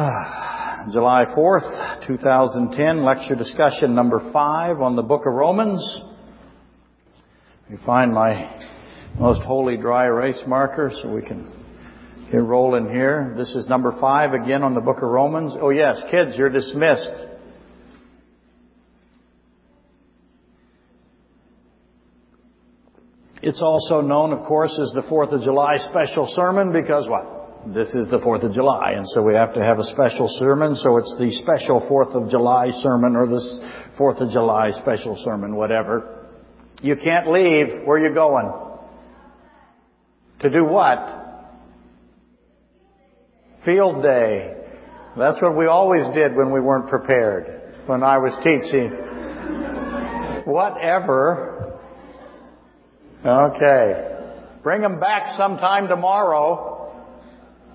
Ah, July 4th, 2010, lecture discussion number five on the book of Romans. You find my most holy dry erase marker so we can get rolling here. This is number five again on the book of Romans. Oh yes, kids, you're dismissed. It's also known, of course, as the 4th of July special sermon because what? This is the 4th of July, and so we have to have a special sermon, so it's the special 4th of July sermon or the 4th of July special sermon, whatever. You can't leave. Where you going? To do what? Field day. That's what we always did when we weren't prepared, when I was teaching. Whatever. Okay. Bring them back sometime tomorrow.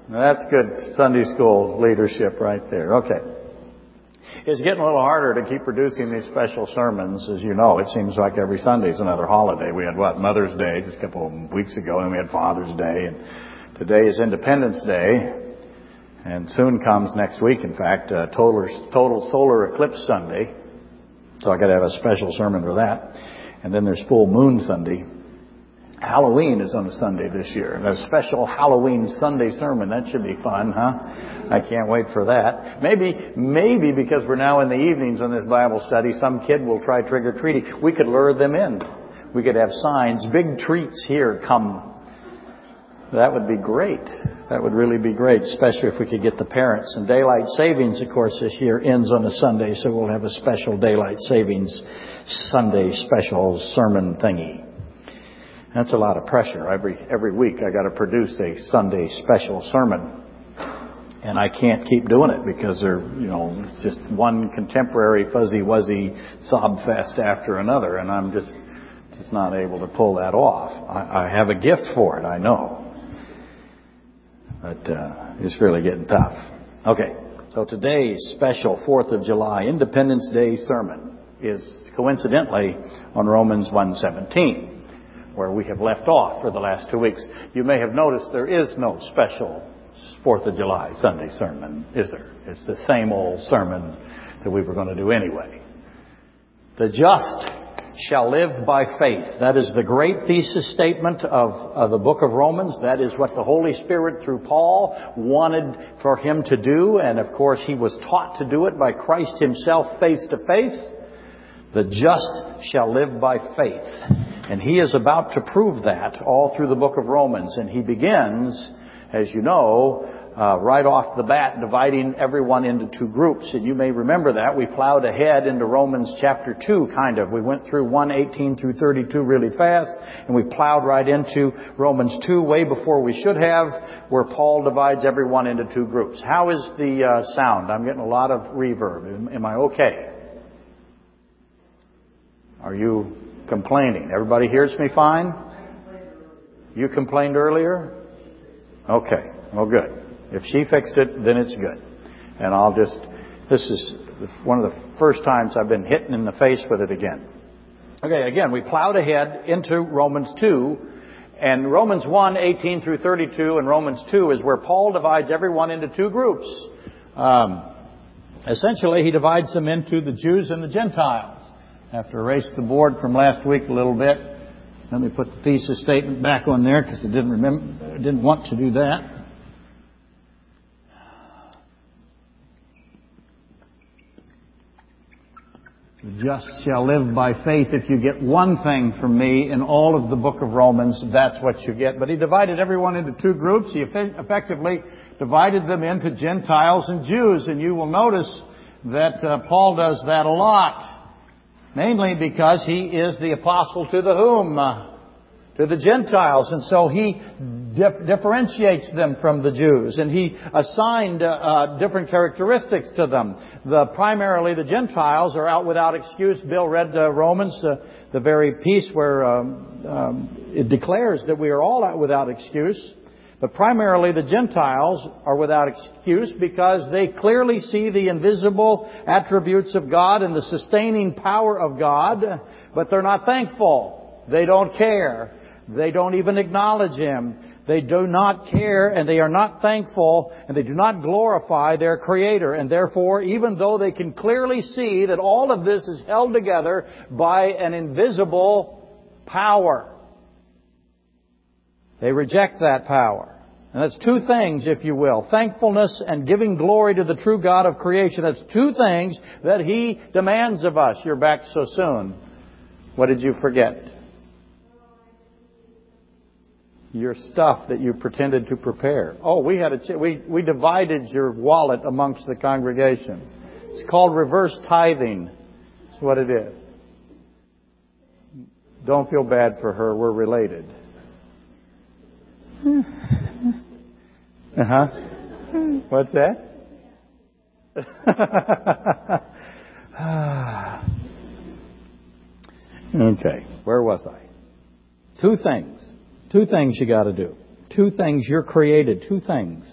That's good Sunday school leadership right there. Okay. It's getting a little harder to keep producing these special sermons. As you know, it seems like every Sunday is another holiday. We had what? Mother's Day just a couple of weeks ago, and we had Father's Day, and today is Independence Day. And soon comes next week, in fact, uh, total, total solar eclipse Sunday. So I got to have a special sermon for that. And then there's full moon Sunday. Halloween is on a Sunday this year. A special Halloween Sunday sermon. That should be fun, huh? I can't wait for that. Maybe, maybe because we're now in the evenings on this Bible study, some kid will try trick or treating. We could lure them in. We could have signs, big treats here, come. That would be great. That would really be great, especially if we could get the parents. And daylight savings, of course, this year ends on a Sunday, so we'll have a special daylight savings Sunday special sermon thingy. That's a lot of pressure. Every, every week I got to produce a Sunday special sermon. And I can't keep doing it because they're, you know, it's just one contemporary fuzzy wuzzy sob fest after another and I'm just, just not able to pull that off. I, I have a gift for it, I know. But, uh, it's really getting tough. Okay. So today's special 4th of July Independence Day sermon is coincidentally on Romans 117 where we have left off for the last two weeks. You may have noticed there is no special Fourth of July Sunday sermon, is there? It's the same old sermon that we were going to do anyway. The just shall live by faith. That is the great thesis statement of, of, the book of Romans. That is what the Holy Spirit through Paul wanted for him to do. And of course, he was taught to do it by Christ himself face to face. The just shall live by faith. And he is about to prove that all through the book of Romans. And he begins, as you know, uh, right off the bat, dividing everyone into two groups. And you may remember that. We plowed ahead into Romans chapter 2, kind of. We went through 118 through 32 really fast, and we plowed right into Romans 2 way before we should have, where Paul divides everyone into two groups. How is the uh, sound? I'm getting a lot of reverb. Am, am I okay? Are you complaining. Everybody hears me fine? You complained earlier? Okay. Well, good. If she fixed it, then it's good. And I'll just, this is one of the first times I've been hit in the face with it again. Okay, again, we plowed ahead into Romans 2, and Romans 1, 18 through 32, and Romans 2 is where Paul divides everyone into two groups. Um, essentially, he divides them into the Jews and the Gentiles have to erase the board from last week a little bit. Let me put the thesis statement back on there because I didn't remember, didn't want to do that. The just shall live by faith. If you get one thing from me in all of the book of Romans, that's what you get. But he divided everyone into two groups. He effectively divided them into Gentiles and Jews. And you will notice that uh, Paul does that a lot. Mainly because he is the apostle to the whom? Uh, to the Gentiles. And so he dif- differentiates them from the Jews. And he assigned uh, uh, different characteristics to them. The, primarily the Gentiles are out without excuse. Bill read uh, Romans, uh, the very piece where um, um, it declares that we are all out without excuse. But primarily the Gentiles are without excuse because they clearly see the invisible attributes of God and the sustaining power of God, but they're not thankful. They don't care. They don't even acknowledge Him. They do not care and they are not thankful and they do not glorify their Creator. And therefore, even though they can clearly see that all of this is held together by an invisible power, they reject that power. And that's two things, if you will. Thankfulness and giving glory to the true God of creation. That's two things that He demands of us. You're back so soon. What did you forget? Your stuff that you pretended to prepare. Oh, we had a ch- we we divided your wallet amongst the congregation. It's called reverse tithing. That's what it is. Don't feel bad for her. We're related. Uh huh. What's that? okay, where was I? Two things. Two things you got to do. Two things you're created. Two things.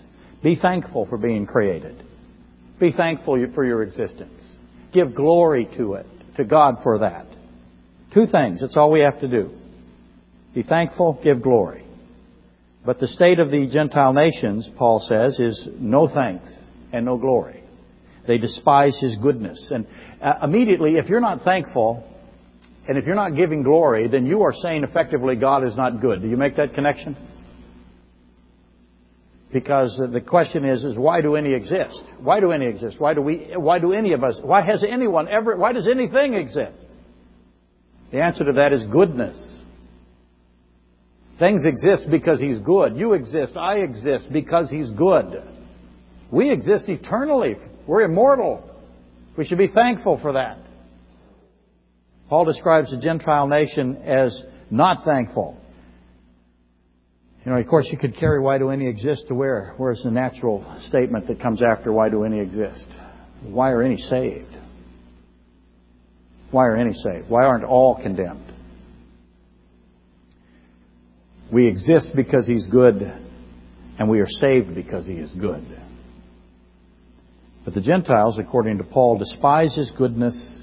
Be thankful for being created. Be thankful for your existence. Give glory to it, to God for that. Two things. That's all we have to do. Be thankful, give glory. But the state of the Gentile nations, Paul says, is no thanks and no glory. They despise his goodness. And uh, immediately, if you're not thankful and if you're not giving glory, then you are saying effectively God is not good. Do you make that connection? Because the question is, is why do any exist? Why do any exist? Why do we, why do any of us, why has anyone ever, why does anything exist? The answer to that is goodness. Things exist because He's good. You exist, I exist because He's good. We exist eternally. We're immortal. We should be thankful for that. Paul describes the Gentile nation as not thankful. You know, of course, you could carry why do any exist to where? Where's the natural statement that comes after why do any exist? Why are any saved? Why are any saved? Why aren't all condemned? We exist because He's good, and we are saved because He is good. But the Gentiles, according to Paul, despise His goodness,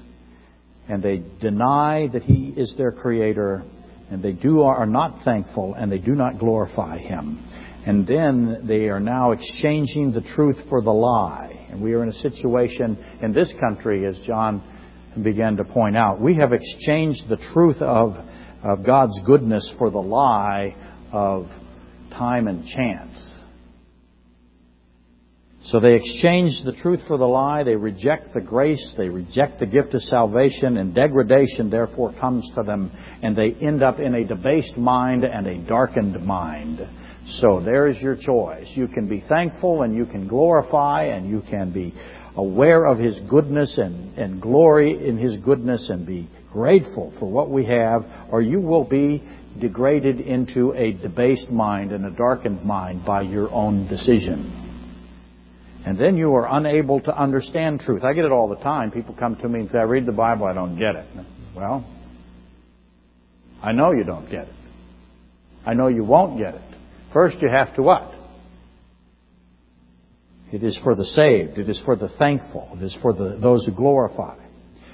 and they deny that He is their Creator, and they do are not thankful, and they do not glorify Him. And then they are now exchanging the truth for the lie. And we are in a situation in this country, as John began to point out, we have exchanged the truth of of God's goodness for the lie of time and chance. So they exchange the truth for the lie, they reject the grace, they reject the gift of salvation, and degradation therefore comes to them, and they end up in a debased mind and a darkened mind. So there's your choice. You can be thankful and you can glorify and you can be aware of His goodness and, and glory in His goodness and be grateful for what we have, or you will be degraded into a debased mind and a darkened mind by your own decision. And then you are unable to understand truth. I get it all the time. People come to me and say, I read the Bible, I don't get it. Well, I know you don't get it. I know you won't get it. First, you have to what? It is for the saved. It is for the thankful. It is for the, those who glorify.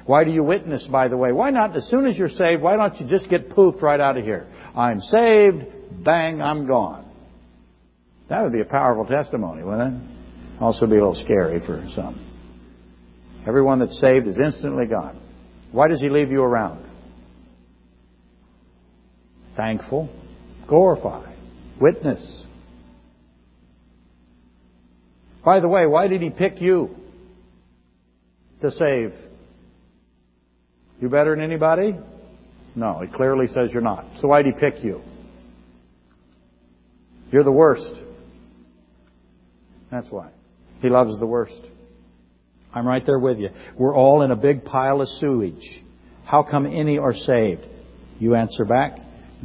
Why do you witness, by the way? Why not, as soon as you're saved, why don't you just get poofed right out of here? I'm saved, bang, I'm gone. That would be a powerful testimony, wouldn't it? Also be a little scary for some. Everyone that's saved is instantly gone. Why does he leave you around? Thankful, glorify, witness. By the way, why did he pick you to save you better than anybody? No, it clearly says you're not. So why'd he pick you? You're the worst. That's why. He loves the worst. I'm right there with you. We're all in a big pile of sewage. How come any are saved? You answer back,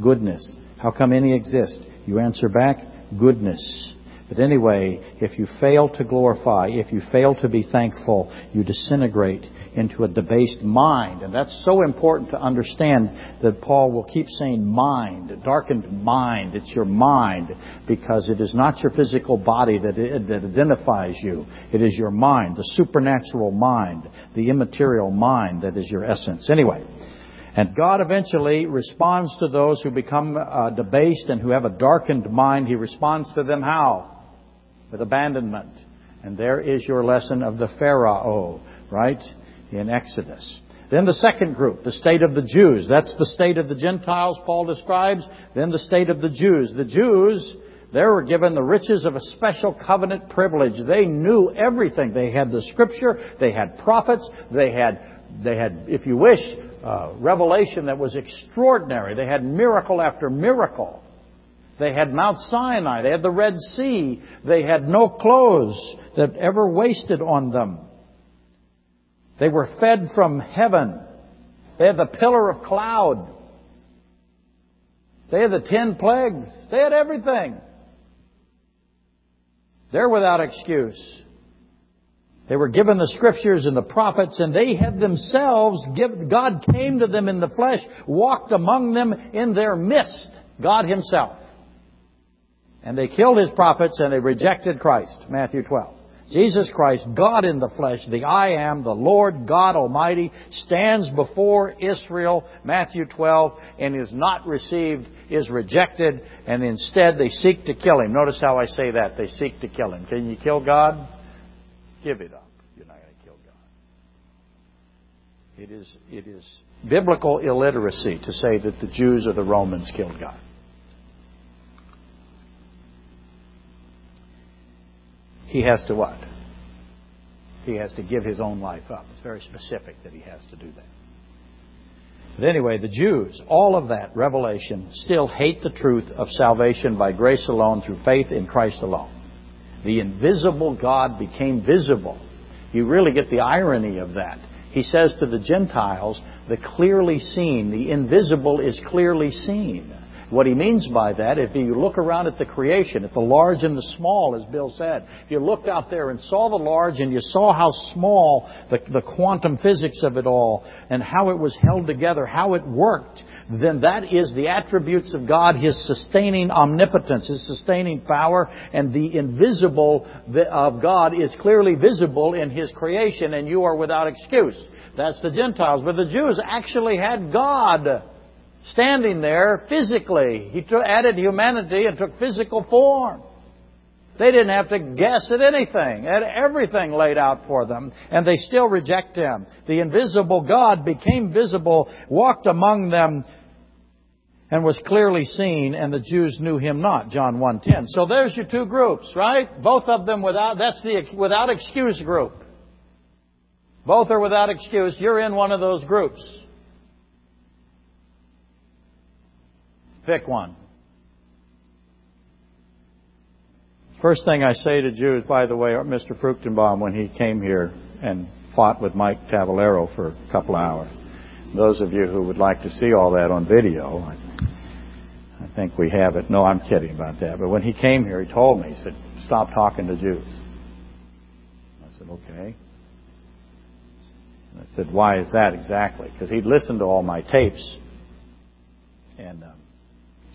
goodness. How come any exist? You answer back, goodness. But anyway, if you fail to glorify, if you fail to be thankful, you disintegrate into a debased mind. And that's so important to understand that Paul will keep saying mind, darkened mind. It's your mind because it is not your physical body that, that identifies you. It is your mind, the supernatural mind, the immaterial mind that is your essence. Anyway, And God eventually responds to those who become uh, debased and who have a darkened mind. He responds to them how? With abandonment. And there is your lesson of the Pharaoh, right? In Exodus. Then the second group, the state of the Jews. That's the state of the Gentiles Paul describes. Then the state of the Jews. The Jews, they were given the riches of a special covenant privilege. They knew everything. They had the scripture, they had prophets, they had, they had, if you wish, uh, revelation that was extraordinary. They had miracle after miracle. They had Mount Sinai. They had the Red Sea. They had no clothes that ever wasted on them. They were fed from heaven. They had the pillar of cloud. They had the ten plagues. They had everything. They're without excuse. They were given the scriptures and the prophets, and they had themselves, give, God came to them in the flesh, walked among them in their midst, God Himself. And they killed His prophets and they rejected Christ, Matthew 12. Jesus Christ, God in the flesh, the I am, the Lord God Almighty, stands before Israel, Matthew 12, and is not received, is rejected, and instead they seek to kill him. Notice how I say that. They seek to kill him. Can you kill God? Give it up. You're not going to kill God. It is, it is biblical illiteracy to say that the Jews or the Romans killed God. He has to what? He has to give his own life up. It's very specific that he has to do that. But anyway, the Jews, all of that revelation, still hate the truth of salvation by grace alone through faith in Christ alone. The invisible God became visible. You really get the irony of that. He says to the Gentiles, the clearly seen, the invisible is clearly seen. What he means by that, if you look around at the creation, at the large and the small, as Bill said, if you looked out there and saw the large and you saw how small the, the quantum physics of it all and how it was held together, how it worked, then that is the attributes of God, His sustaining omnipotence, His sustaining power, and the invisible of God is clearly visible in His creation, and you are without excuse. That's the Gentiles. But the Jews actually had God standing there physically. He added humanity and took physical form. They didn't have to guess at anything. They had everything laid out for them, and they still reject Him. The invisible God became visible, walked among them, and was clearly seen, and the Jews knew Him not. John 1.10. So there's your two groups, right? Both of them without, that's the without excuse group. Both are without excuse. You're in one of those groups. Pick one. First thing I say to Jews, by the way, Mr. Fruchtenbaum, when he came here and fought with Mike Tavallero for a couple of hours. Those of you who would like to see all that on video, I, I think we have it. No, I'm kidding about that. But when he came here, he told me, he said, stop talking to Jews. I said, okay. I said, why is that exactly? Because he'd listened to all my tapes. And um,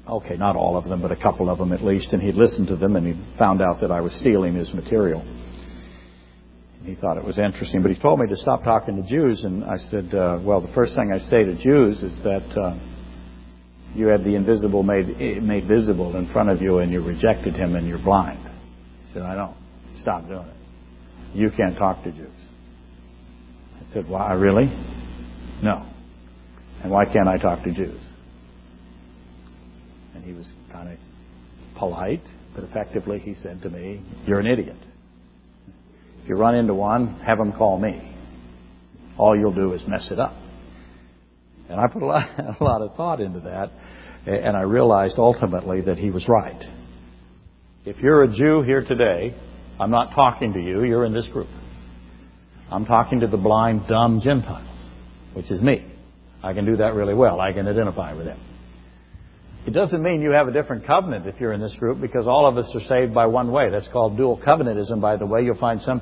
Okay, not all of them, but a couple of them at least, and he'd listened to them and he found out that I was stealing his material. And he thought it was interesting, but he told me to stop talking to Jews, and I said, uh, well, the first thing I say to Jews is that uh, you had the invisible made, made visible in front of you and you rejected him and you're blind. He said, I don't. Stop doing it. You can't talk to Jews. I said, why, really? No. And why can't I talk to Jews? And he was kind of polite, but effectively he said to me, You're an idiot. If you run into one, have them call me. All you'll do is mess it up. And I put a lot, a lot of thought into that, and I realized ultimately that he was right. If you're a Jew here today, I'm not talking to you, you're in this group. I'm talking to the blind, dumb Gentiles, which is me. I can do that really well. I can identify with them. It doesn't mean you have a different covenant if you're in this group because all of us are saved by one way. That's called dual covenantism, by the way. You'll find some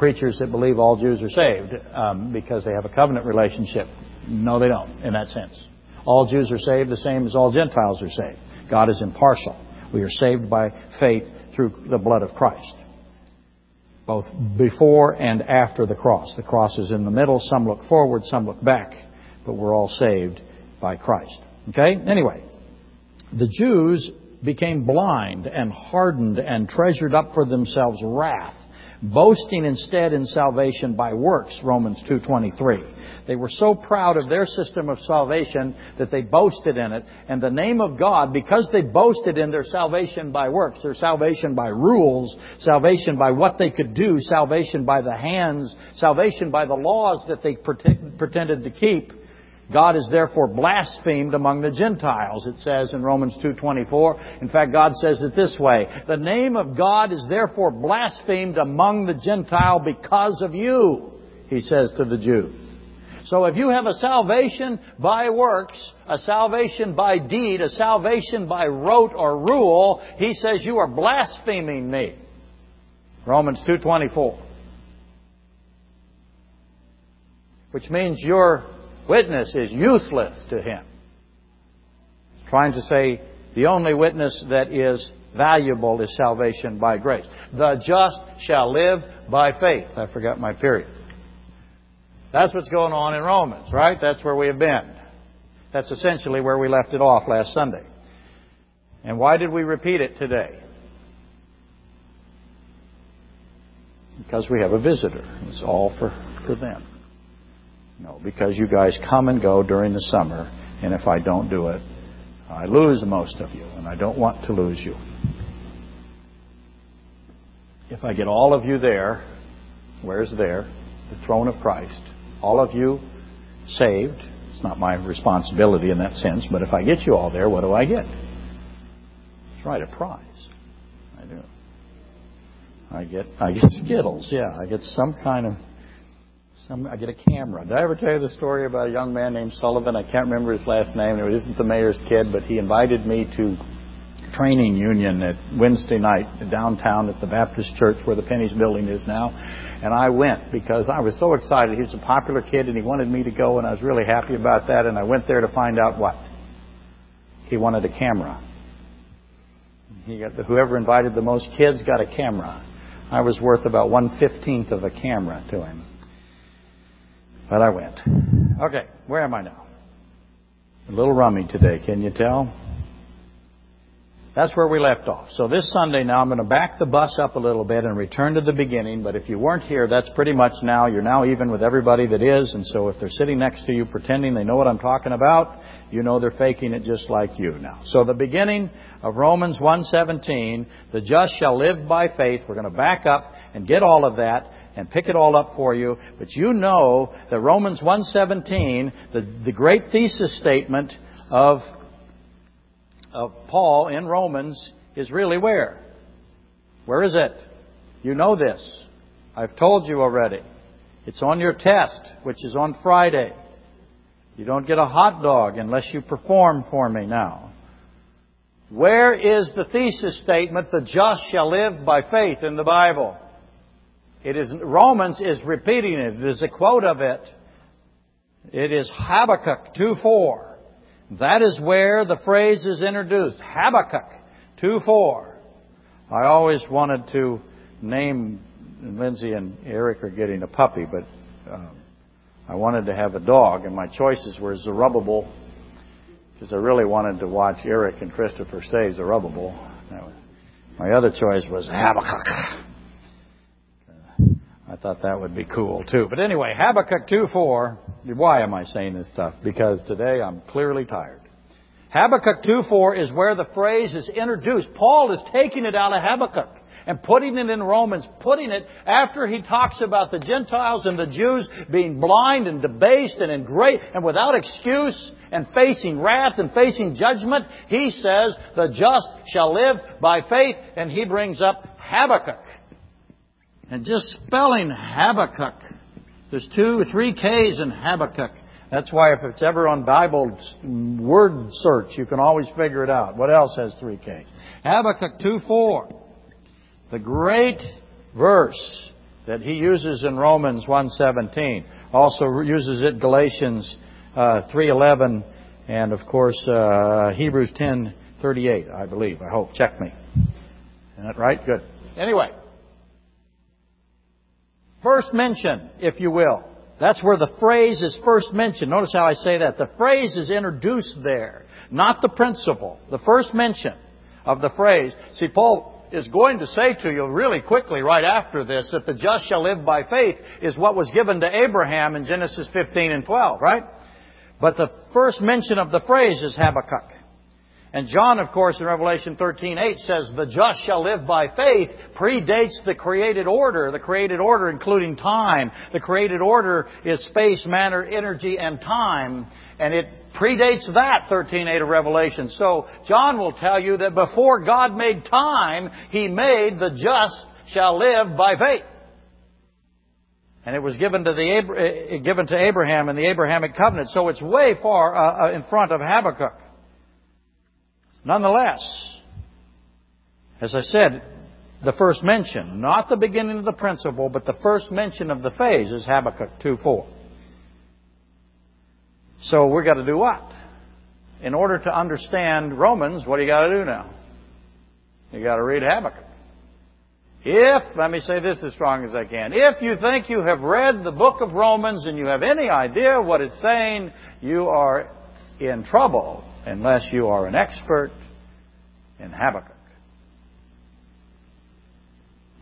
preachers that believe all Jews are saved um, because they have a covenant relationship. No, they don't, in that sense. All Jews are saved the same as all Gentiles are saved. God is impartial. We are saved by faith through the blood of Christ. Both before and after the cross. The cross is in the middle. Some look forward, some look back. but we're all saved by Christ. Okay? Anyway, the Jews became blind and hardened and treasured up for themselves wrath boasting instead in salvation by works romans 2.23 they were so proud of their system of salvation that they boasted in it and the name of god because they boasted in their salvation by works their salvation by rules salvation by what they could do salvation by the hands salvation by the laws that they pretended to keep God is therefore blasphemed among the Gentiles, it says in Romans 2.24. In fact, God says it this way, The name of God is therefore blasphemed among the Gentile because of you, he says to the Jew. So if you have a salvation by works, a salvation by deed, a salvation by rote or rule, he says you are blaspheming me. Romans 2.24. Which means you're witness is useless to him. Trying to say the only witness that is valuable is salvation by grace. The just shall live by faith. I forgot my period. That's what's going on in Romans, right? That's where we have been. That's essentially where we left it off last Sunday. And why did we repeat it today? Because we have a visitor. It's all for, for them. No, because you guys come and go during the summer, and if I don't do it, I lose most of you, and I don't want to lose you. If I get all of you there, where's there? The throne of Christ. All of you saved. It's not my responsibility in that sense, but if I get you all there, what do I get? That's right, a prize. I do. I get I get Skittles, yeah. I get some kind of I get a camera. Did I ever tell you the story about a young man named Sullivan? I can't remember his last name. It isn't the mayor's kid, but he invited me to training union at Wednesday night downtown at the Baptist Church where the Penney's building is now. And I went because I was so excited. He was a popular kid and he wanted me to go and I was really happy about that. And I went there to find out what? He wanted a camera. He got the, whoever invited the most kids got a camera. I was worth about one fifteenth of a camera to him. But I went. Okay, where am I now? A little rummy today, can you tell? That's where we left off. So this Sunday now I'm going to back the bus up a little bit and return to the beginning. But if you weren't here, that's pretty much now. You're now even with everybody that is. And so if they're sitting next to you pretending they know what I'm talking about, you know they're faking it just like you now. So the beginning of Romans 1:17, the just shall live by faith. We're going to back up and get all of that and pick it all up for you. But you know that Romans 1.17, the, the great thesis statement of, of Paul in Romans is really where? Where is it? You know this. I've told you already. It's on your test, which is on Friday. You don't get a hot dog unless you perform for me now. Where is the thesis statement, the just shall live by faith in the Bible? It is, Romans is repeating it. It is a quote of it. It is Habakkuk 2.4. That is where the phrase is introduced. Habakkuk 2.4. I always wanted to name, Lindsay and Eric are getting a puppy, but um, I wanted to have a dog, and my choices were Zerubbabel, because I really wanted to watch Eric and Christopher say Zerubbabel. My other choice was Habakkuk. Thought that would be cool too. But anyway, Habakkuk 2:4. Why am I saying this stuff? Because today I'm clearly tired. Habakkuk 2:4 is where the phrase is introduced. Paul is taking it out of Habakkuk and putting it in Romans, putting it after he talks about the Gentiles and the Jews being blind and debased and in great and without excuse and facing wrath and facing judgment. He says, the just shall live by faith, and he brings up Habakkuk. And just spelling Habakkuk, there's two three K's in Habakkuk. That's why if it's ever on Bible word search, you can always figure it out. What else has three K's? Habakkuk 2.4. The great verse that he uses in Romans 1.17. Also uses it Galatians uh, 3.11 and of course uh, Hebrews 10.38, I believe. I hope. Check me. Isn't that right? Good. Anyway, First mention, if you will. That's where the phrase is first mentioned. Notice how I say that. The phrase is introduced there, not the principle. The first mention of the phrase. See, Paul is going to say to you really quickly right after this that the just shall live by faith is what was given to Abraham in Genesis 15 and 12, right? But the first mention of the phrase is Habakkuk. And John, of course, in Revelation 13:8 says, "The just shall live by faith," predates the created order. The created order including time. The created order is space, matter, energy, and time, and it predates that 13:8 of Revelation. So John will tell you that before God made time, He made the just shall live by faith. And it was given to the eh, given to Abraham in the Abrahamic covenant. So it's way far uh, uh in front of Habakkuk. Nonetheless, as I said, the first mention, not the beginning of the principle, but the first mention of the phase is Habakkuk 2:4. So we've got to do what? In order to understand Romans, what do you got to do now? You got to read Habakkuk. If, let me say this as strong as I can, if you think you have read the book of Romans and you have any idea what it's saying, you are in trouble unless you are an expert in Habakkuk.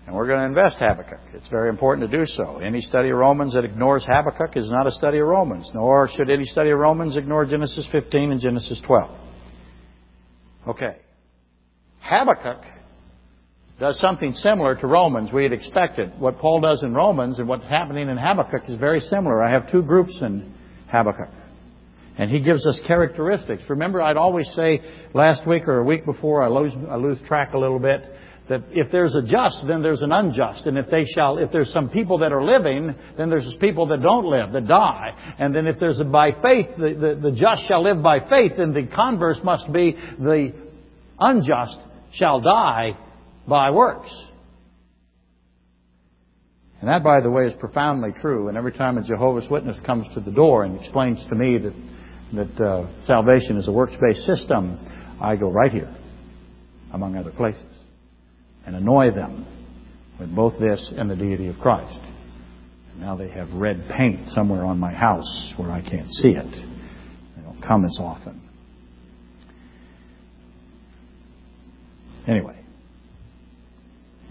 And we're going to invest Habakkuk. It's very important to do so. Any study of Romans that ignores Habakkuk is not a study of Romans, nor should any study of Romans ignore Genesis 15 and Genesis 12. Okay. Habakkuk does something similar to Romans. We had expected. What Paul does in Romans and what's happening in Habakkuk is very similar. I have two groups in Habakkuk. And he gives us characteristics. Remember, I'd always say last week or a week before, I lose, I lose track a little bit, that if there's a just, then there's an unjust. And if they shall, if there's some people that are living, then there's people that don't live, that die. And then if there's a by faith, the, the, the just shall live by faith, then the converse must be the unjust shall die by works. And that, by the way, is profoundly true. And every time a Jehovah's Witness comes to the door and explains to me that that uh, salvation is a works-based system, I go right here, among other places, and annoy them with both this and the deity of Christ. Now they have red paint somewhere on my house where I can't see it. They don't come as often. Anyway,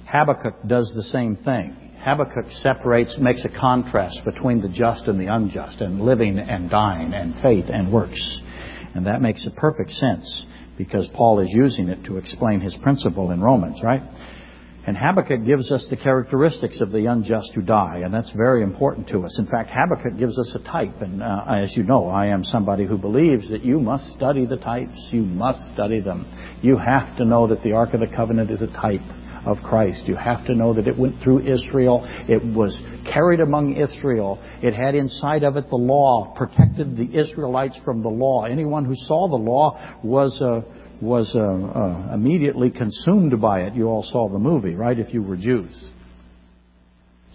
Habakkuk does the same thing. Habakkuk separates, makes a contrast between the just and the unjust, and living and dying, and faith and works. And that makes a perfect sense because Paul is using it to explain his principle in Romans, right? And Habakkuk gives us the characteristics of the unjust who die, and that's very important to us. In fact, Habakkuk gives us a type, and uh, as you know, I am somebody who believes that you must study the types. You must study them. You have to know that the Ark of the Covenant is a type of Christ. You have to know that it went through Israel. It was carried among Israel. It had inside of it the law, protected the Israelites from the law. Anyone who saw the law was uh, was uh, uh, immediately consumed by it. You all saw the movie, right? If you were Jews.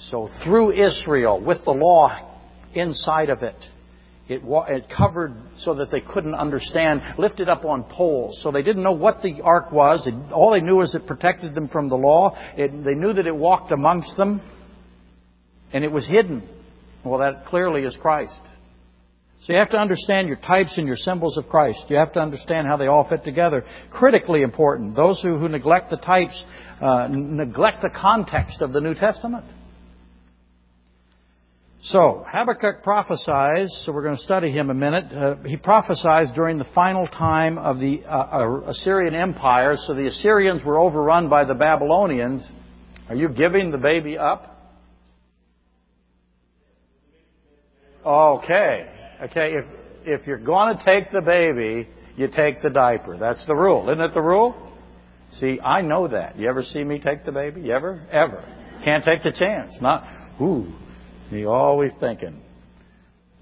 So through Israel, with the law inside of it, it, it covered so that they couldn't understand, lifted up on poles. So they didn't know what the ark was. It, all they knew was it protected them from the law. It, they knew that it walked amongst them. And it was hidden. Well, that clearly is Christ. So you have to understand your types and your symbols of Christ. You have to understand how they all fit together. Critically important. Those who, who neglect the types uh, neglect the context of the New Testament. So, Habakkuk prophesies, so we're going to study him a minute. Uh, he prophesies during the final time of the uh, Assyrian Empire. So the Assyrians were overrun by the Babylonians. Are you giving the baby up? Okay. Okay, if, if you're going to take the baby, you take the diaper. That's the rule. Isn't it the rule? See, I know that. You ever see me take the baby? You ever? Ever. Can't take the chance. Not, ooh, you're always thinking.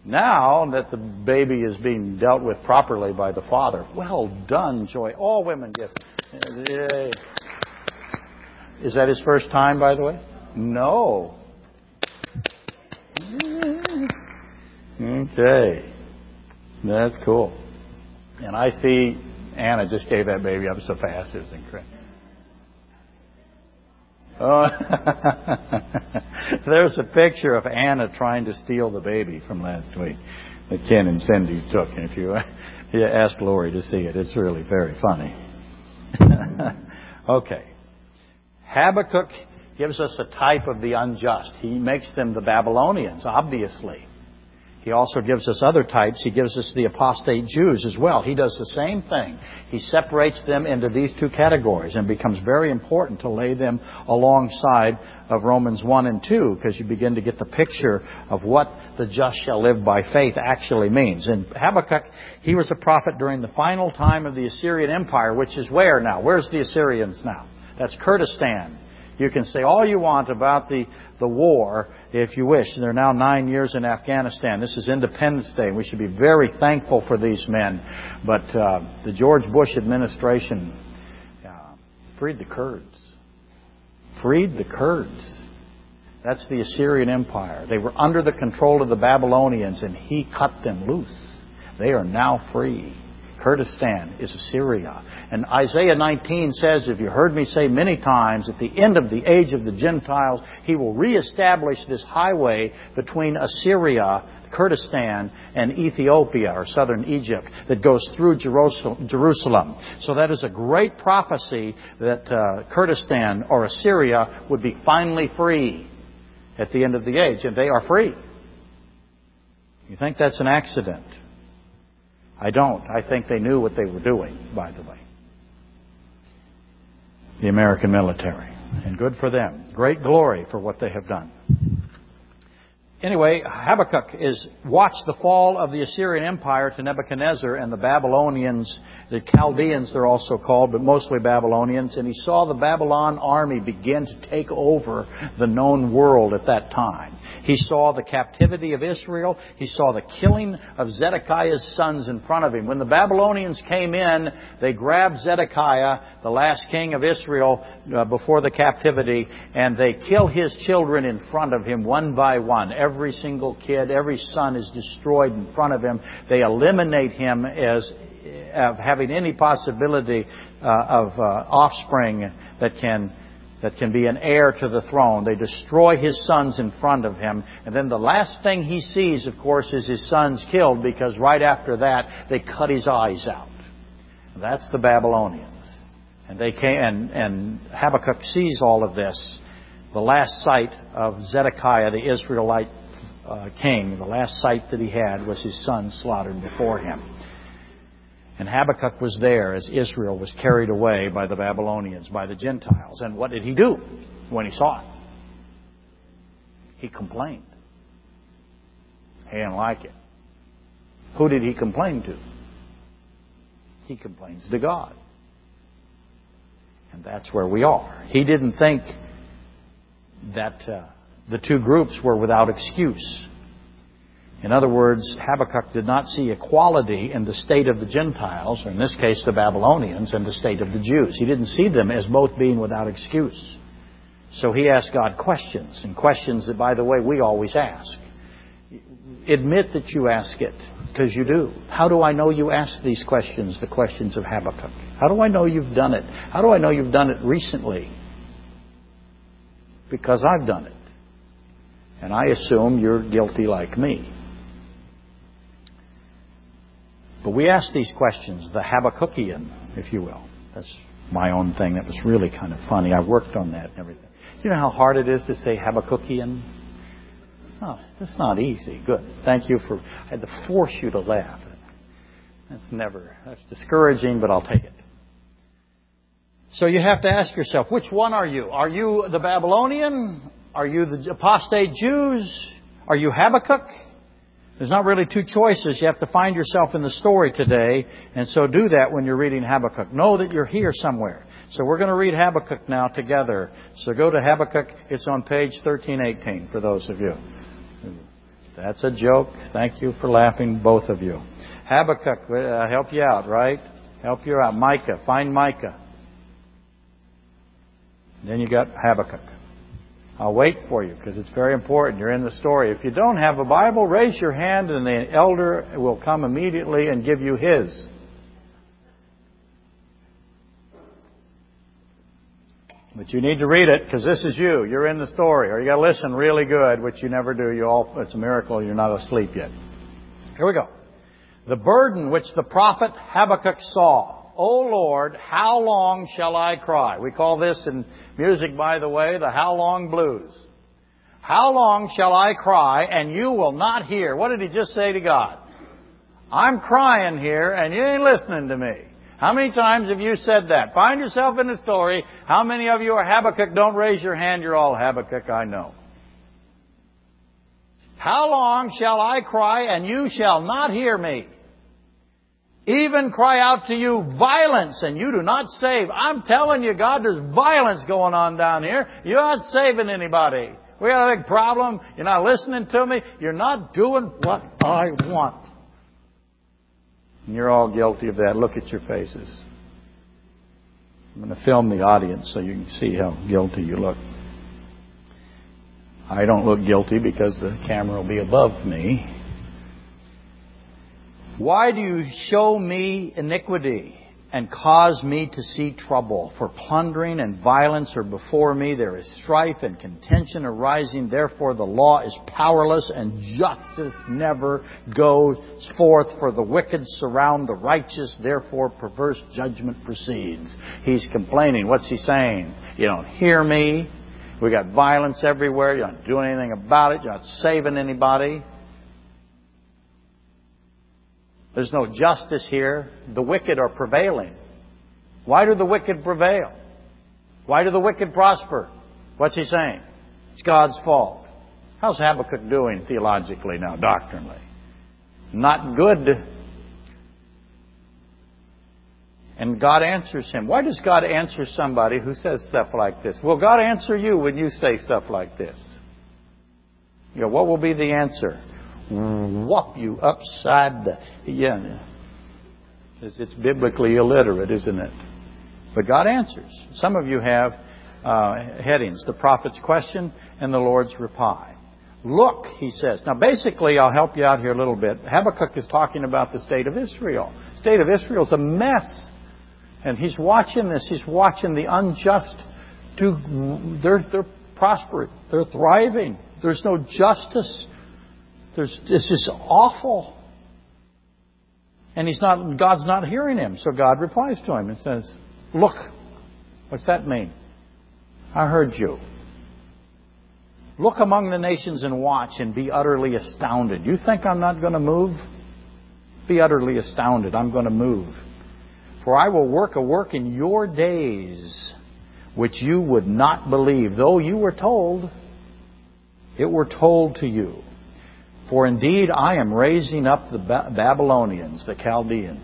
Now that the baby is being dealt with properly by the father, well done, Joy. All women get. Yay. Is that his first time, by the way? No. Okay. That's cool. And I see Anna just gave that baby up so fast, it's incredible. Oh, there's a picture of Anna trying to steal the baby from last week that Ken and Cindy took. And if you, you ask Lori to see it, it's really very funny. okay. Habakkuk gives us a type of the unjust. He makes them the Babylonians, obviously. He also gives us other types. He gives us the apostate Jews as well. He does the same thing. He separates them into these two categories and becomes very important to lay them alongside of Romans 1 and 2 because you begin to get the picture of what the just shall live by faith actually means. And Habakkuk, he was a prophet during the final time of the Assyrian Empire, which is where now? Where's the Assyrians now? That's Kurdistan. You can say all you want about the, the war, if you wish. They're now nine years in Afghanistan. This is Independence Day. We should be very thankful for these men. But uh, the George Bush administration uh, freed the Kurds. Freed the Kurds. That's the Assyrian Empire. They were under the control of the Babylonians, and he cut them loose. They are now free. Kurdistan is Assyria. And Isaiah 19 says, if you heard me say many times, at the end of the age of the Gentiles, he will reestablish this highway between Assyria, Kurdistan, and Ethiopia, or southern Egypt, that goes through Jerusalem. So that is a great prophecy that uh, Kurdistan, or Assyria, would be finally free at the end of the age. And they are free. You think that's an accident? I don't. I think they knew what they were doing, by the way the American military. And good for them. Great glory for what they have done. Anyway, Habakkuk is watched the fall of the Assyrian Empire to Nebuchadnezzar and the Babylonians, the Chaldeans they're also called, but mostly Babylonians, and he saw the Babylon army begin to take over the known world at that time. He saw the captivity of Israel. He saw the killing of Zedekiah's sons in front of him. When the Babylonians came in, they grabbed Zedekiah, the last king of Israel, uh, before the captivity, and they kill his children in front of him one by one. Every single kid, every son is destroyed in front of him. They eliminate him as of having any possibility uh, of uh, offspring that can that can be an heir to the throne. They destroy his sons in front of him. And then the last thing he sees, of course, is his sons killed because right after that, they cut his eyes out. That's the Babylonians. And they came, and, and Habakkuk sees all of this. The last sight of Zedekiah, the Israelite uh, king, the last sight that he had was his son slaughtered before him. And Habakkuk was there as Israel was carried away by the Babylonians, by the Gentiles. And what did he do when he saw it? He complained. He didn't like it. Who did he complain to? He complains to God. And that's where we are. He didn't think that uh, the two groups were without excuse. In other words, Habakkuk did not see equality in the state of the Gentiles, or in this case the Babylonians, and the state of the Jews. He didn't see them as both being without excuse. So he asked God questions, and questions that, by the way, we always ask. Admit that you ask it, because you do. How do I know you ask these questions, the questions of Habakkuk? How do I know you've done it? How do I know you've done it recently? Because I've done it. And I assume you're guilty like me. But we ask these questions, the Habakkukian, if you will. That's my own thing. That was really kind of funny. I worked on that and everything. You know how hard it is to say Habakkukian? Oh, that's not easy. Good. Thank you for. I had to force you to laugh. That's never. That's discouraging, but I'll take it. So you have to ask yourself, which one are you? Are you the Babylonian? Are you the apostate Jews? Are you Habakkuk? There's not really two choices. You have to find yourself in the story today, and so do that when you're reading Habakkuk. Know that you're here somewhere. So we're going to read Habakkuk now together. So go to Habakkuk. It's on page 1318 for those of you. That's a joke. Thank you for laughing, both of you. Habakkuk, uh, help you out, right? Help you out. Micah, find Micah. Then you got Habakkuk. I'll wait for you because it's very important. You're in the story. If you don't have a Bible, raise your hand and the elder will come immediately and give you his. But you need to read it because this is you. You're in the story. Or you got to listen really good, which you never do. You all, it's a miracle you're not asleep yet. Here we go. The burden which the prophet Habakkuk saw. O Lord, how long shall I cry? We call this in music, by the way, the how long blues. How long shall I cry and you will not hear? What did he just say to God? I'm crying here and you ain't listening to me. How many times have you said that? Find yourself in the story. How many of you are Habakkuk? Don't raise your hand. You're all Habakkuk, I know. How long shall I cry and you shall not hear me? Even cry out to you violence and you do not save. I'm telling you, God, there's violence going on down here. You're not saving anybody. We got a big problem. You're not listening to me. You're not doing what I want. And you're all guilty of that. Look at your faces. I'm going to film the audience so you can see how guilty you look. I don't look guilty because the camera will be above me. Why do you show me iniquity? and cause me to see trouble. For plundering and violence are before me. There is strife and contention arising. Therefore the law is powerless and justice never goes forth. For the wicked surround the righteous. Therefore perverse judgment proceeds. He's complaining. What's he saying? You don't hear me. We got violence everywhere. You're not doing anything about it. You're not saving anybody. There's no justice here. The wicked are prevailing. Why do the wicked prevail? Why do the wicked prosper? What's he saying? It's God's fault. How's Habakkuk doing theologically now, doctrinally? Not good. And God answers him. Why does God answer somebody who says stuff like this? Will God answer you when you say stuff like this? You know, what will be the answer? Whop you upside the yeah. It's, biblically illiterate, isn't it? But God answers. Some of you have uh, headings: the prophet's question and the Lord's reply. Look, he says. Now, basically, I'll help you out here a little bit. Habakkuk is talking about the state of Israel. The state of Israel is a mess, and he's watching this. He's watching the unjust do. They're they're prospering. They're thriving. There's no justice. There's, it's just awful. And he's not, God's not hearing him. So God replies to him and says, Look, what's that mean? I heard you. Look among the nations and watch and be utterly astounded. You think I'm not going to move? Be utterly astounded. I'm going to move. For I will work a work in your days which you would not believe, though you were told, it were told to you. For indeed I am raising up the Babylonians, the Chaldeans,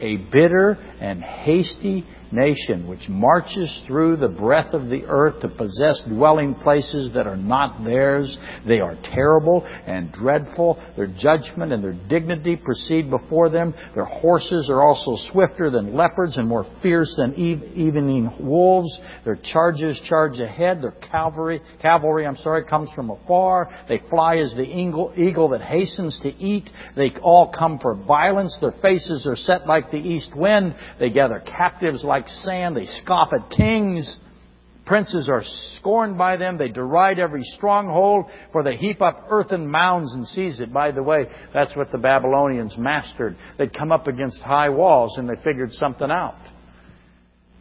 a bitter and hasty nation which marches through the breadth of the earth to possess dwelling places that are not theirs. They are terrible and dreadful. Their judgment and their dignity proceed before them. Their horses are also swifter than leopards and more fierce than evening wolves. Their chargers charge ahead. Their cavalry, cavalry, I'm sorry, comes from afar. They fly as the eagle, eagle that hastens to eat. They all come for violence. Their faces are set like the east wind. They gather captives like like sand. They scoff at kings. Princes are scorned by them. They deride every stronghold, for they heap up earthen mounds and seize it. By the way, that's what the Babylonians mastered. They'd come up against high walls and they figured something out.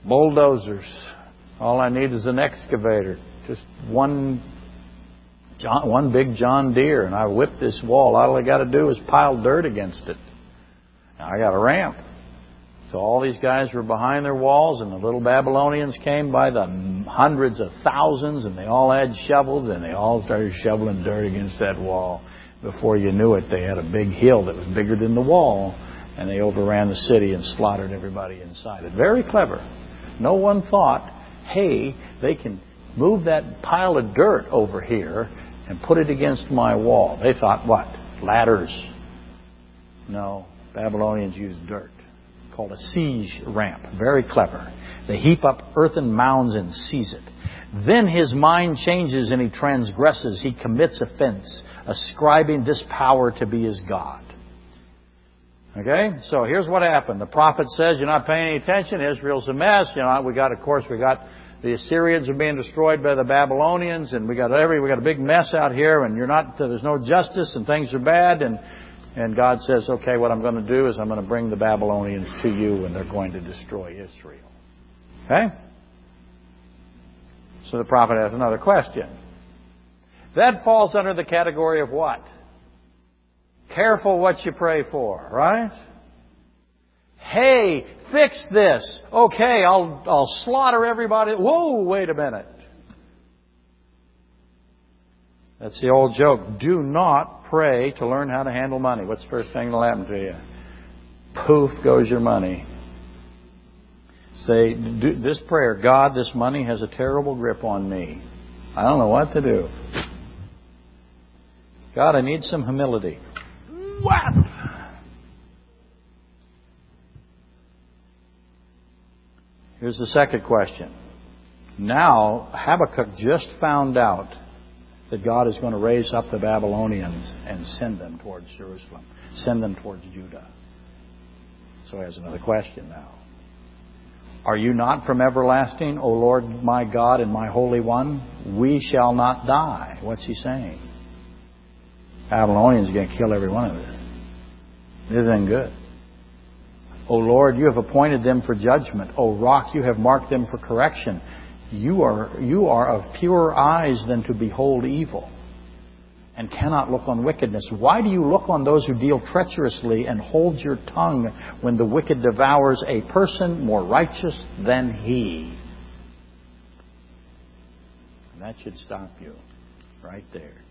Bulldozers. All I need is an excavator. Just one, John, one big John Deere, and I whip this wall. All I got to do is pile dirt against it. Now I got a ramp. So all these guys were behind their walls, and the little Babylonians came by the hundreds of thousands, and they all had shovels, and they all started shoveling dirt against that wall. Before you knew it, they had a big hill that was bigger than the wall, and they overran the city and slaughtered everybody inside it. Very clever. No one thought, hey, they can move that pile of dirt over here and put it against my wall. They thought, what? Ladders. No, Babylonians used dirt called a siege ramp. Very clever. They heap up earthen mounds and seize it. Then his mind changes and he transgresses. He commits offense, ascribing this power to be his God. Okay? So here's what happened. The prophet says, you're not paying any attention. Israel's a mess. You know, we got, of course, we got the Assyrians are being destroyed by the Babylonians, and we got every we got a big mess out here, and you're not there's no justice, and things are bad, and and God says, okay, what I'm going to do is I'm going to bring the Babylonians to you, and they're going to destroy Israel. Okay. So the prophet has another question. That falls under the category of what? Careful what you pray for, right? Hey, fix this. Okay, I'll, I'll slaughter everybody. Whoa, wait a minute. That's the old joke. Do not pray to learn how to handle money. What's the first thing that'll happen to you? Poof goes your money. Say this prayer God, this money has a terrible grip on me. I don't know what to do. God, I need some humility. Whap! Here's the second question. Now, Habakkuk just found out that God is going to raise up the Babylonians and send them towards Jerusalem, send them towards Judah. So has another question now. Are you not from everlasting, O Lord my God and my Holy One? We shall not die. What's he saying? Babylonians are going to kill every one of us. This isn't good. O Lord, you have appointed them for judgment. O rock, you have marked them for correction. You are, you are of purer eyes than to behold evil and cannot look on wickedness. Why do you look on those who deal treacherously and hold your tongue when the wicked devours a person more righteous than he? And that should stop you right there.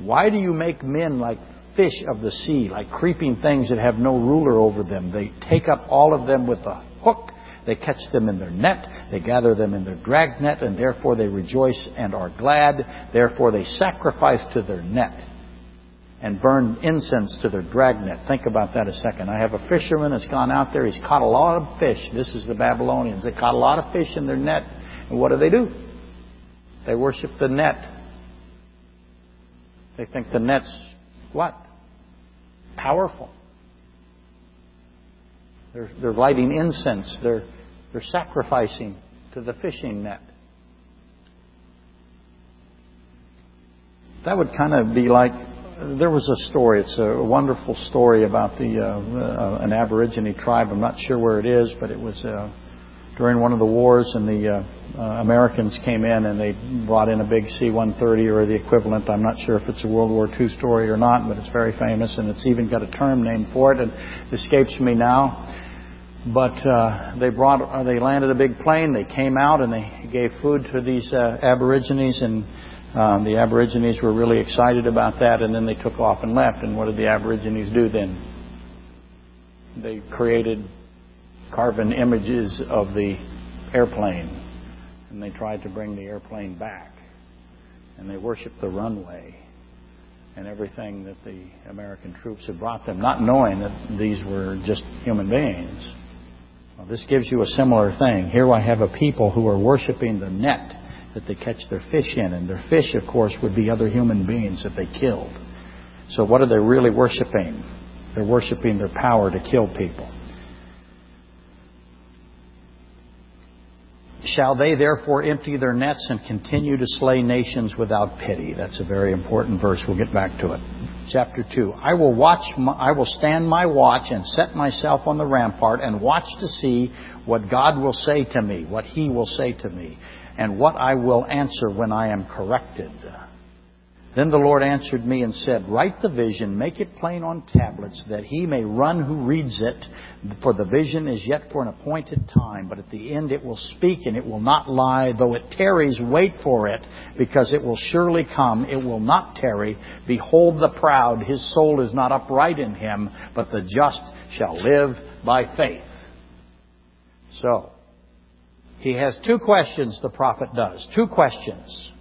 Why do you make men like fish of the sea, like creeping things that have no ruler over them? They take up all of them with a hook. They catch them in their net. They gather them in their drag net, and therefore they rejoice and are glad. Therefore they sacrifice to their net and burn incense to their drag net. Think about that a second. I have a fisherman that's gone out there. He's caught a lot of fish. This is the Babylonians. They caught a lot of fish in their net. And what do they do? They worship the net they think the net's what? Powerful. They're, they're lighting incense. They're, they're sacrificing to the fishing net. That would kind of be like there was a story. It's a wonderful story about the uh, uh, an Aborigine tribe. I'm not sure where it is, but it was uh, during one of the wars, and the uh, uh, Americans came in and they brought in a big C-130 or the equivalent. I'm not sure if it's a World War II story or not, but it's very famous, and it's even got a term named for it, and escapes me now. But uh, they brought, uh, they landed a big plane. They came out and they gave food to these uh, Aborigines, and um, the Aborigines were really excited about that. And then they took off and left. And what did the Aborigines do then? They created carbon images of the airplane, and they tried to bring the airplane back, and they worshiped the runway and everything that the American troops had brought them, not knowing that these were just human beings. Well, this gives you a similar thing. Here I have a people who are worshiping the net that they catch their fish in, and their fish, of course, would be other human beings that they killed. So what are they really worshiping? They're worshiping their power to kill people. Shall they therefore empty their nets and continue to slay nations without pity? That's a very important verse. We'll get back to it. Chapter 2. I will watch, my, I will stand my watch and set myself on the rampart and watch to see what God will say to me, what He will say to me, and what I will answer when I am corrected. Then the Lord answered me and said, Write the vision, make it plain on tablets, that he may run who reads it. For the vision is yet for an appointed time, but at the end it will speak and it will not lie. Though it tarries, wait for it, because it will surely come. It will not tarry. Behold the proud, his soul is not upright in him, but the just shall live by faith. So, he has two questions, the prophet does. Two questions.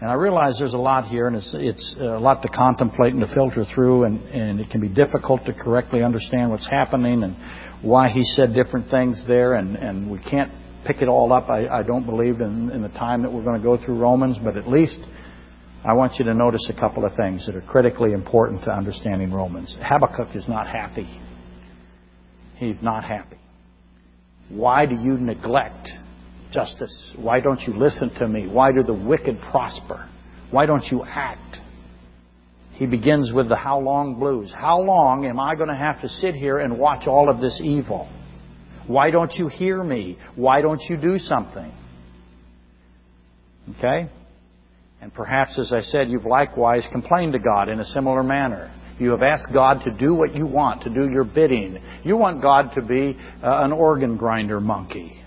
And I realize there's a lot here, and it's, it's uh, a lot to contemplate and to filter through, and, and it can be difficult to correctly understand what's happening and why he said different things there, and, and we can't pick it all up. I, I don't believe in, in the time that we're going to go through Romans, but at least I want you to notice a couple of things that are critically important to understanding Romans. Habakkuk is not happy. He's not happy. Why do you neglect justice? Why don't you listen to me? Why do the wicked prosper? Why don't you act? He begins with the how long blues. How long am I going to have to sit here and watch all of this evil? Why don't you hear me? Why don't you do something? Okay? And perhaps, as I said, you've likewise complained to God in a similar manner. You have asked God to do what you want, to do your bidding. You want God to be uh, an organ grinder monkey.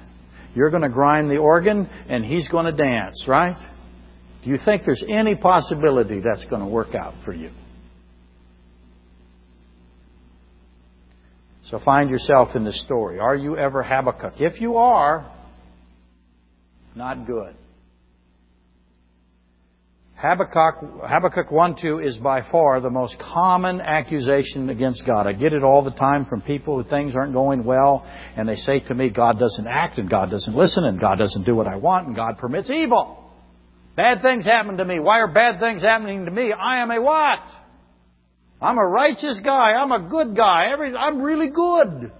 You're going to grind the organ and He's going to dance, right? Do you think there's any possibility that's going to work out for you? So find yourself in this story. Are you ever Habakkuk? If you are, not good. Habakkuk, Habakkuk 1 2 is by far the most common accusation against God. I get it all the time from people who things aren't going well, and they say to me, God doesn't act, and God doesn't listen, and God doesn't do what I want, and God permits evil. Bad things happen to me. Why are bad things happening to me? I am a what? I'm a righteous guy. I'm a good guy. Every, I'm really good.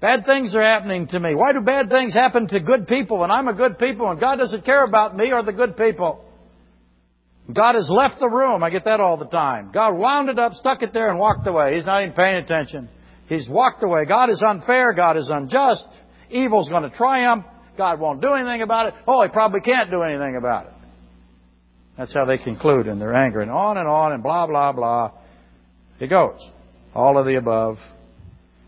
Bad things are happening to me. Why do bad things happen to good people and I'm a good people and God doesn't care about me or the good people? God has left the room. I get that all the time. God wound it up, stuck it there, and walked away. He's not even paying attention. He's walked away. God is unfair. God is unjust. Evil's going to triumph. God won't do anything about it. Oh, he probably can't do anything about it. That's how they conclude in their anger. And on and on and blah, blah, blah. It goes. All of the above.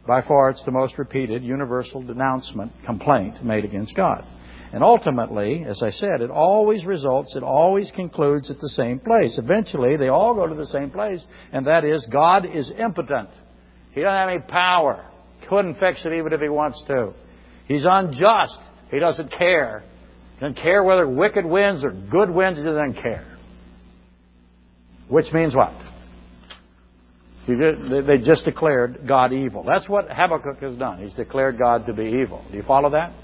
By far, it's the most repeated universal denouncement, complaint made against God. And ultimately, as I said, it always results, it always concludes at the same place. Eventually, they all go to the same place, and that is God is impotent. He doesn't have any power. Couldn't fix it even if he wants to. He's unjust. He doesn't care. Doesn't care whether wicked wins or good wins. He doesn't care. Which means what? They just declared God evil. That's what Habakkuk has done. He's declared God to be evil. Do you follow that?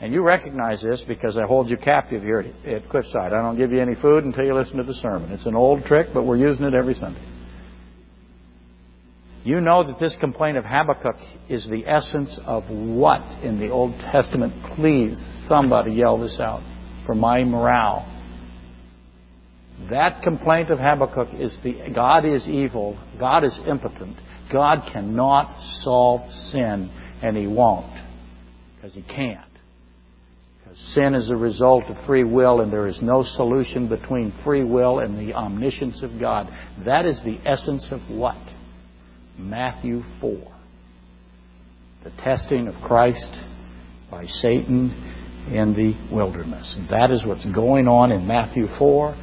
And you recognize this because I hold you captive here at Cliffside. I don't give you any food until you listen to the sermon. It's an old trick, but we're using it every Sunday. You know that this complaint of Habakkuk is the essence of what in the Old Testament? Please, somebody yell this out for my morale. That complaint of Habakkuk is the God is evil, God is impotent, God cannot solve sin, and He won't because He can't. Sin is a result of free will, and there is no solution between free will and the omniscience of God. That is the essence of what? Matthew 4. The testing of Christ by Satan in the wilderness. That is what's going on in Matthew 4.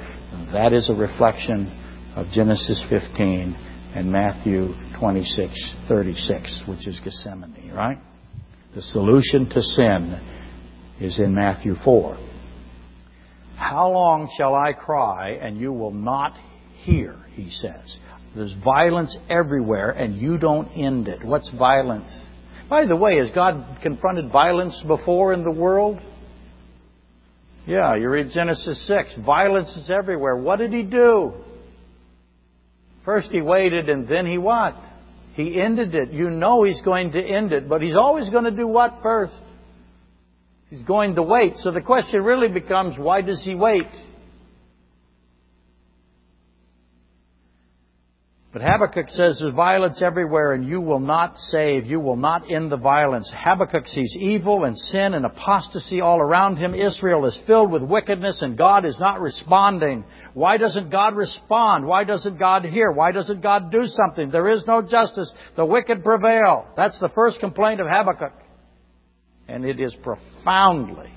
That is a reflection of Genesis 15 and Matthew 26, 36, which is Gethsemane, right? The solution to sin is in Matthew 4. How long shall I cry and you will not hear, he says. There's violence everywhere and you don't end it. What's violence? By the way, has God confronted violence before in the world? Yeah, you read Genesis 6. Violence is everywhere. What did he do? First he waited and then he what? He ended it. You know he's going to end it, but he's always going to do what first? He's going to wait. So the question really becomes why does he wait? But Habakkuk says there's violence everywhere and you will not save. You will not end the violence. Habakkuk sees evil and sin and apostasy all around him. Israel is filled with wickedness and God is not responding. Why doesn't God respond? Why doesn't God hear? Why doesn't God do something? There is no justice. The wicked prevail. That's the first complaint of Habakkuk and it is profoundly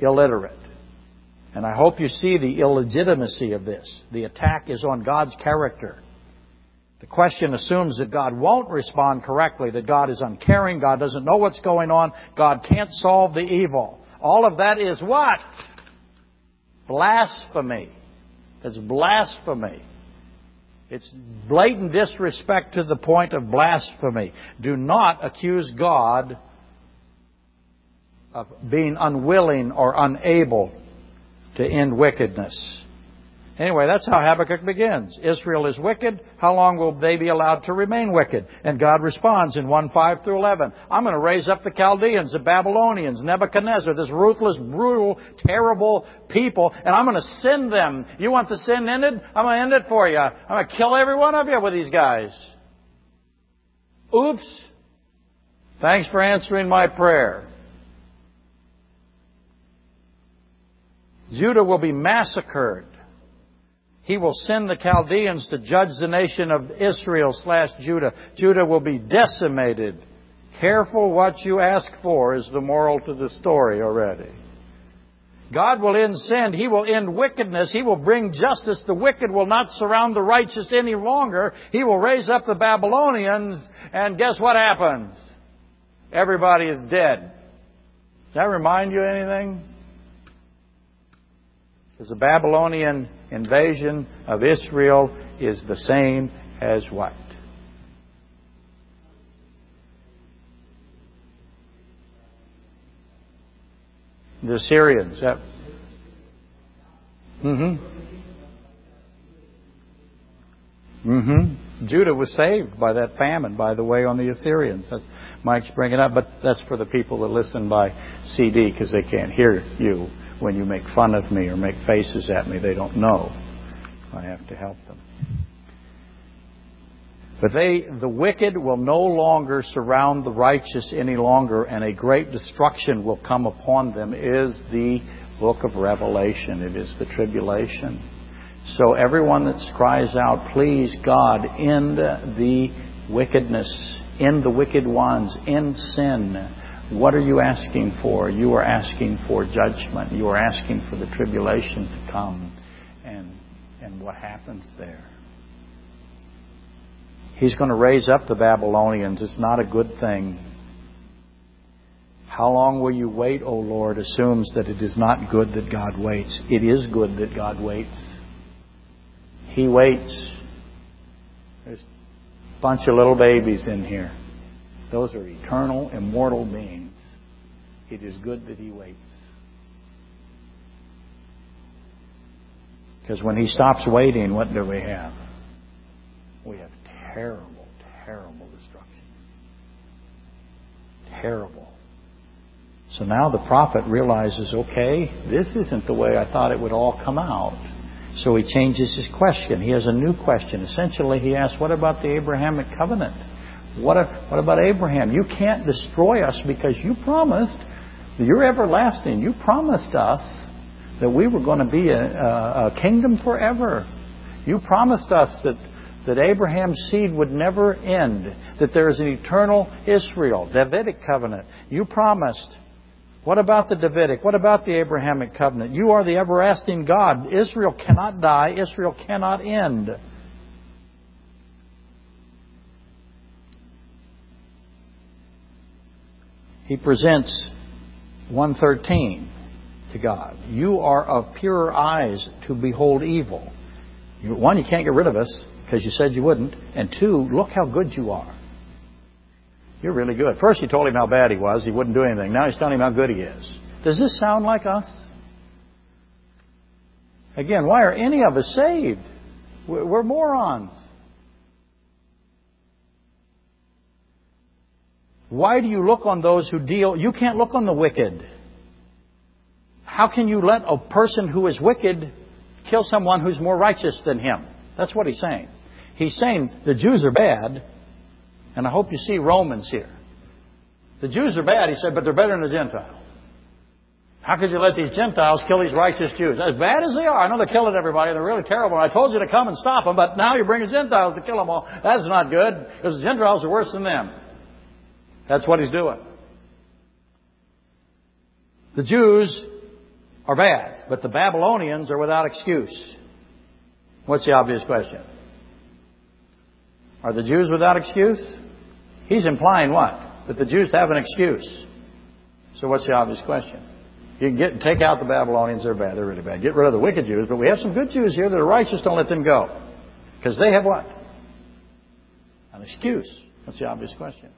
illiterate. And I hope you see the illegitimacy of this. The attack is on God's character. The question assumes that God won't respond correctly, that God is uncaring, God doesn't know what's going on, God can't solve the evil. All of that is what? Blasphemy. It's blasphemy. It's blatant disrespect to the point of blasphemy. Do not accuse God of being unwilling or unable to end wickedness. Anyway, that's how Habakkuk begins. Israel is wicked. How long will they be allowed to remain wicked? And God responds in 1 5 through 11. I'm going to raise up the Chaldeans, the Babylonians, Nebuchadnezzar, this ruthless, brutal, terrible people, and I'm going to send them. You want the sin ended? I'm going to end it for you. I'm going to kill every one of you with these guys. Oops. Thanks for answering my prayer. Judah will be massacred. He will send the Chaldeans to judge the nation of Israel slash Judah. Judah will be decimated. Careful what you ask for is the moral to the story already. God will end sin. He will end wickedness. He will bring justice. The wicked will not surround the righteous any longer. He will raise up the Babylonians. And guess what happens? Everybody is dead. Does that remind you anything? Because the Babylonian invasion of Israel is the same as what? The Assyrians. Yep. Mm-hmm. Mm-hmm. Judah was saved by that famine, by the way, on the Assyrians. That's, Mike's bringing up, but that's for the people that listen by CD because they can't hear you when you make fun of me or make faces at me. They don't know. I have to help them. But they, the wicked will no longer surround the righteous any longer, and a great destruction will come upon them, is the book of Revelation. It is the tribulation. So everyone that cries out, please God, end the wickedness, end the wicked ones, end sin. What are you asking for? You are asking for judgment. You are asking for the tribulation to come. And, and what happens there? He's going to raise up the Babylonians. It's not a good thing. How long will you wait, O Lord, assumes that it is not good that God waits. It is good that God waits. He waits. There's a bunch of little babies in here. Those are eternal, immortal beings. It is good that He waits. Because when He stops waiting, what do we have? We have terrible, terrible destruction. Terrible. So now the prophet realizes, okay, this isn't the way I thought it would all come out. So he changes his question. He has a new question. Essentially, he asks, what about the Abrahamic covenant? What, what about Abraham? You can't destroy us because you promised, that you're everlasting. You promised us that we were going to be a, a, a kingdom forever. You promised us that, that Abraham's seed would never end, that there is an eternal Israel, Davidic covenant. You promised. What about the Davidic? What about the Abrahamic covenant? You are the everlasting God. Israel cannot die. Israel cannot end. He presents 113 to God. You are of purer eyes to behold evil. One, you can't get rid of us because you said you wouldn't. And two, look how good you are. You're really good. First, you told him how bad he was. He wouldn't do anything. Now he's telling him how good he is. Does this sound like us? Again, why are any of us saved? We're morons. Why do you look on those who deal? You can't look on the wicked. How can you let a person who is wicked kill someone who's more righteous than him? That's what he's saying. He's saying the Jews are bad, and I hope you see Romans here. The Jews are bad, he said, but they're better than the Gentiles. How could you let these Gentiles kill these righteous Jews? As bad as they are, I know they're killing everybody. They're really terrible. I told you to come and stop them, but now you're bringing Gentiles to kill them all. That's not good, because the Gentiles are worse than them. That's what he's doing. The Jews are bad, but the Babylonians are without excuse. What's the obvious question? Are the Jews without excuse? He's implying what? That the Jews have an excuse. So what's the obvious question? You can get take out the Babylonians, they're bad, they're really bad. Get rid of the wicked Jews, but we have some good Jews here that are righteous, don't let them go. Because they have what? An excuse. What's the obvious question?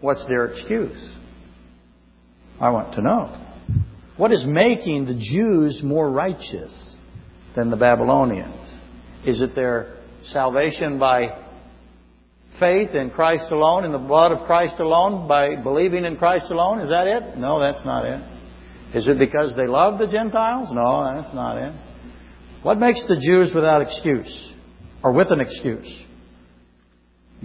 What's their excuse? I want to know. What is making the Jews more righteous? than the Babylonians? Is it their salvation by faith in Christ alone, in the blood of Christ alone, by believing in Christ alone? Is that it? No, that's not it. Is it because they love the Gentiles? No, that's not it. What makes the Jews without excuse? Or with an excuse?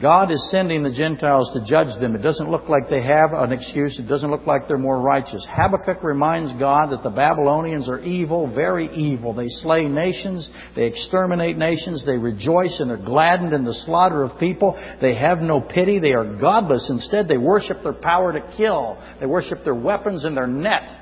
God is sending the Gentiles to judge them. It doesn't look like they have an excuse. It doesn't look like they're more righteous. Habakkuk reminds God that the Babylonians are evil, very evil. They slay nations. They exterminate nations. They rejoice and are gladdened in the slaughter of people. They have no pity. They are godless. Instead, they worship their power to kill. They worship their weapons and their net.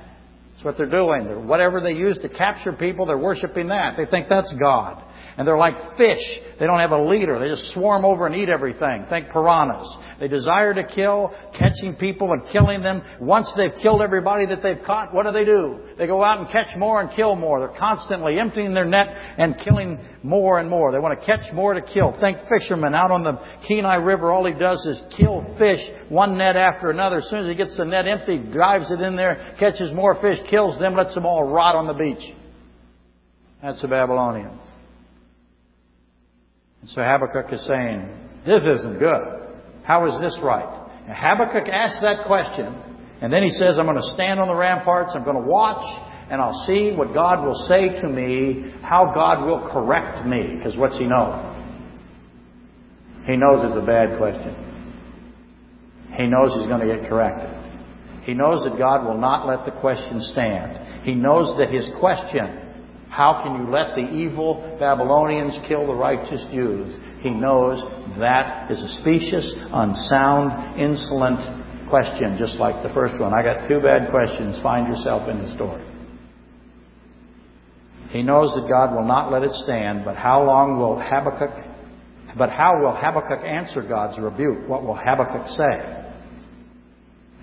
That's what they're doing. Whatever they use to capture people, they're worshiping that. They think that's God. And they're like fish. They don't have a leader. They just swarm over and eat everything. Think piranhas. They desire to kill, catching people and killing them. Once they've killed everybody that they've caught, what do they do? They go out and catch more and kill more. They're constantly emptying their net and killing more and more. They want to catch more to kill. Think fishermen out on the Kenai River. All he does is kill fish, one net after another. As soon as he gets the net empty, drives it in there, catches more fish, kills them, lets them all rot on the beach. That's the Babylonians. And so Habakkuk is saying, this isn't good. How is this right? And Habakkuk asks that question, and then he says, I'm going to stand on the ramparts, I'm going to watch, and I'll see what God will say to me, how God will correct me. Because what's he know? He knows it's a bad question. He knows he's going to get corrected. He knows that God will not let the question stand. He knows that his question how can you let the evil Babylonians kill the righteous Jews? He knows that is a specious, unsound, insolent question, just like the first one. I got two bad questions. Find yourself in the story. He knows that God will not let it stand, but how long will Habakkuk, but how will Habakkuk answer God's rebuke? What will Habakkuk say?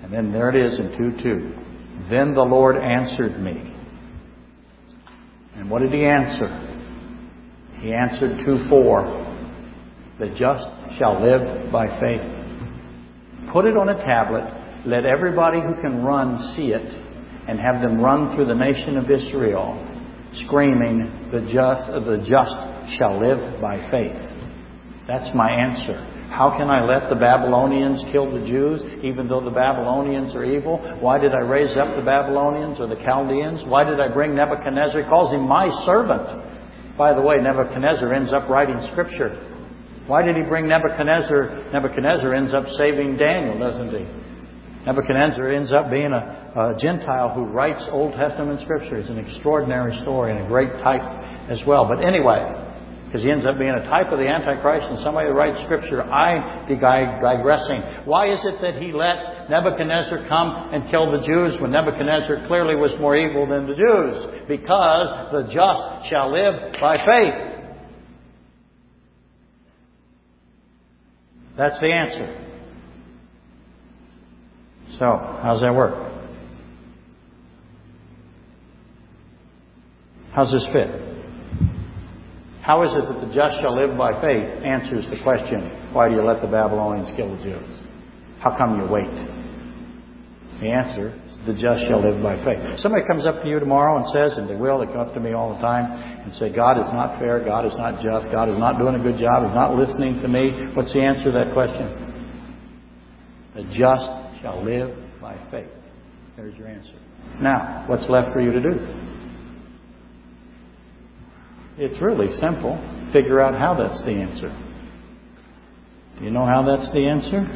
And then there it is in 2 2. Then the Lord answered me. And what did he answer? He answered 2 4. The just shall live by faith. Put it on a tablet. Let everybody who can run see it and have them run through the nation of Israel screaming, the just, the just shall live by faith. That's my answer. How can I let the Babylonians kill the Jews, even though the Babylonians are evil? Why did I raise up the Babylonians or the Chaldeans? Why did I bring Nebuchadnezzar? He calls him my servant. By the way, Nebuchadnezzar ends up writing scripture. Why did he bring Nebuchadnezzar? Nebuchadnezzar ends up saving Daniel, doesn't he? Nebuchadnezzar ends up being a, a Gentile who writes Old Testament scripture. It's an extraordinary story and a great type as well. But anyway, because he ends up being a type of the Antichrist and somebody writes Scripture. I be digressing. Why is it that he let Nebuchadnezzar come and kill the Jews when Nebuchadnezzar clearly was more evil than the Jews? Because the just shall live by faith. That's the answer. So, how's that work? How's this fit? How is it that the just shall live by faith answers the question, why do you let the Babylonians kill the Jews? How come you wait? The answer the just shall live by faith. Somebody comes up to you tomorrow and says, and they will, they come up to me all the time and say, God is not fair, God is not just, God is not doing a good job, He's not listening to me. What's the answer to that question? The just shall live by faith. There's your answer. Now, what's left for you to do? It's really simple. Figure out how that's the answer. Do you know how that's the answer?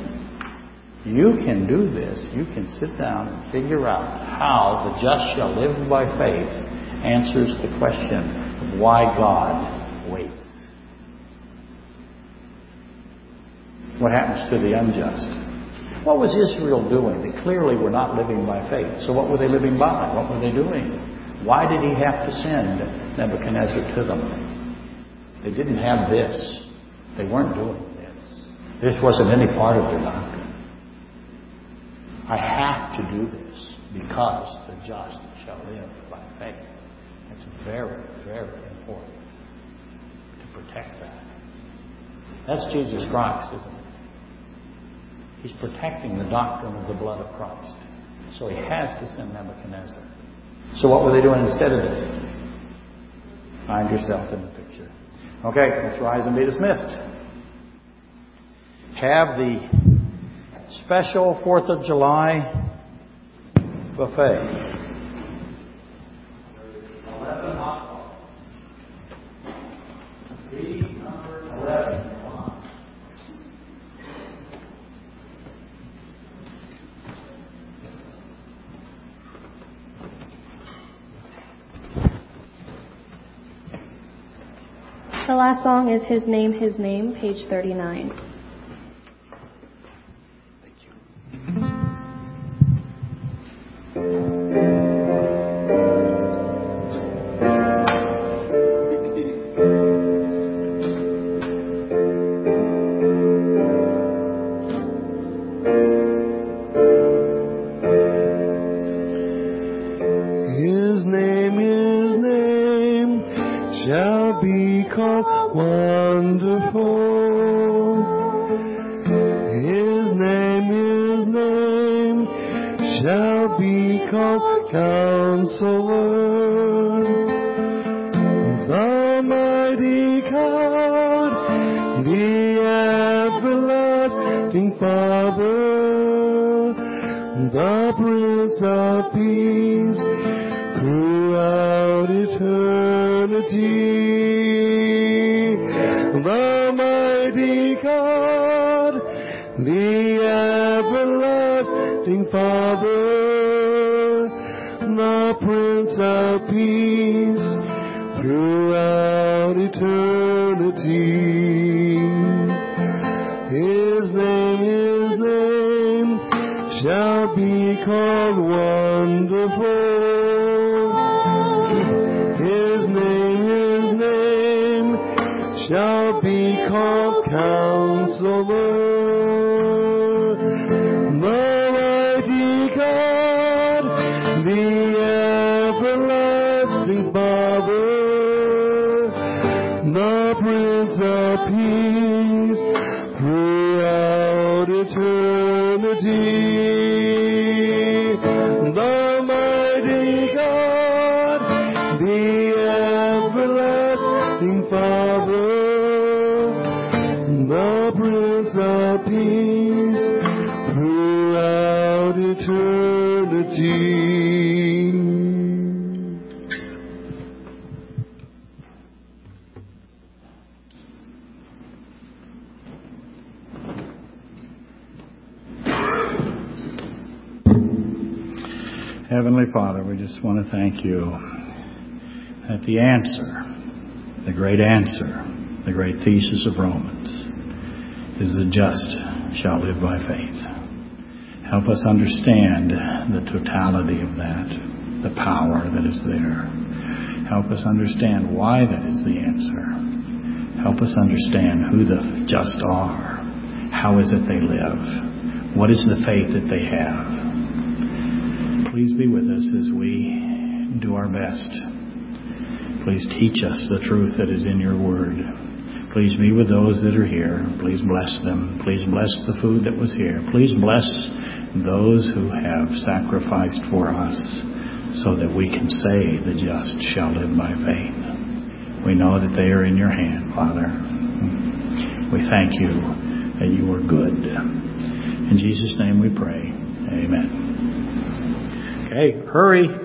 You can do this. You can sit down and figure out how the just shall live by faith answers the question of why God waits. What happens to the unjust? What was Israel doing? They clearly were not living by faith. So what were they living by? What were they doing? Why did he have to send Nebuchadnezzar to them? They didn't have this. They weren't doing this. This wasn't any part of their doctrine. I have to do this because the just shall live by faith. It's very, very important to protect that. That's Jesus Christ, isn't it? He's protecting the doctrine of the blood of Christ. So he has to send Nebuchadnezzar. So what were they doing instead of this? Find yourself in the picture. Okay, let's rise and be dismissed. Have the special 4th of July buffet. The last song is His Name, His Name, page 39. Counselor, the mighty God, the everlasting Father, the Prince of Peace, throughout eternity. hope, counselor. Mighty God, the everlasting Father, the Prince of Peace, throughout eternity. Just want to thank you that the answer, the great answer, the great thesis of Romans is the just shall live by faith. Help us understand the totality of that, the power that is there. Help us understand why that is the answer. Help us understand who the just are. How is it they live? What is the faith that they have? Please be with us as we do our best. Please teach us the truth that is in your word. Please be with those that are here. Please bless them. Please bless the food that was here. Please bless those who have sacrificed for us so that we can say the just shall live by faith. We know that they are in your hand, Father. We thank you that you are good. In Jesus' name we pray. Amen. Okay, hurry.